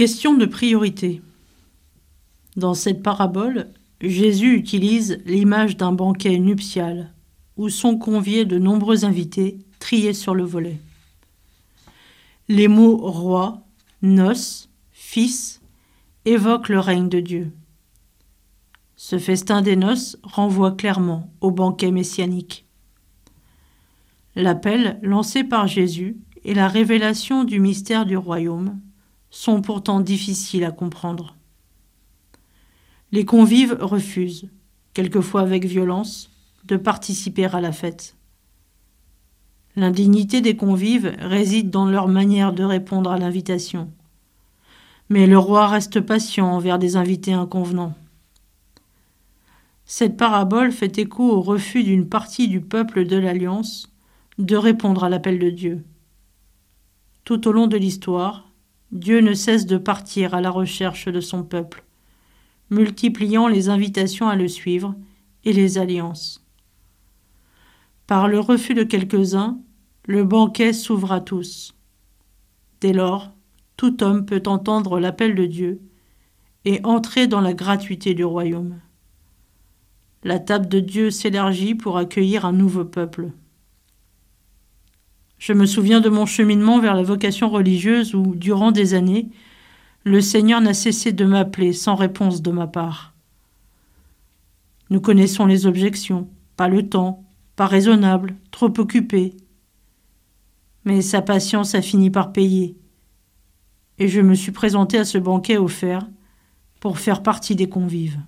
Question de priorité. Dans cette parabole, Jésus utilise l'image d'un banquet nuptial où sont conviés de nombreux invités triés sur le volet. Les mots roi, noces, fils évoquent le règne de Dieu. Ce festin des noces renvoie clairement au banquet messianique. L'appel lancé par Jésus et la révélation du mystère du royaume sont pourtant difficiles à comprendre. Les convives refusent, quelquefois avec violence, de participer à la fête. L'indignité des convives réside dans leur manière de répondre à l'invitation. Mais le roi reste patient envers des invités inconvenants. Cette parabole fait écho au refus d'une partie du peuple de l'Alliance de répondre à l'appel de Dieu. Tout au long de l'histoire, Dieu ne cesse de partir à la recherche de son peuple, multipliant les invitations à le suivre et les alliances. Par le refus de quelques-uns, le banquet s'ouvre à tous. Dès lors, tout homme peut entendre l'appel de Dieu et entrer dans la gratuité du royaume. La table de Dieu s'élargit pour accueillir un nouveau peuple. Je me souviens de mon cheminement vers la vocation religieuse où, durant des années, le Seigneur n'a cessé de m'appeler sans réponse de ma part. Nous connaissons les objections, pas le temps, pas raisonnable, trop occupé. Mais sa patience a fini par payer, et je me suis présenté à ce banquet offert pour faire partie des convives.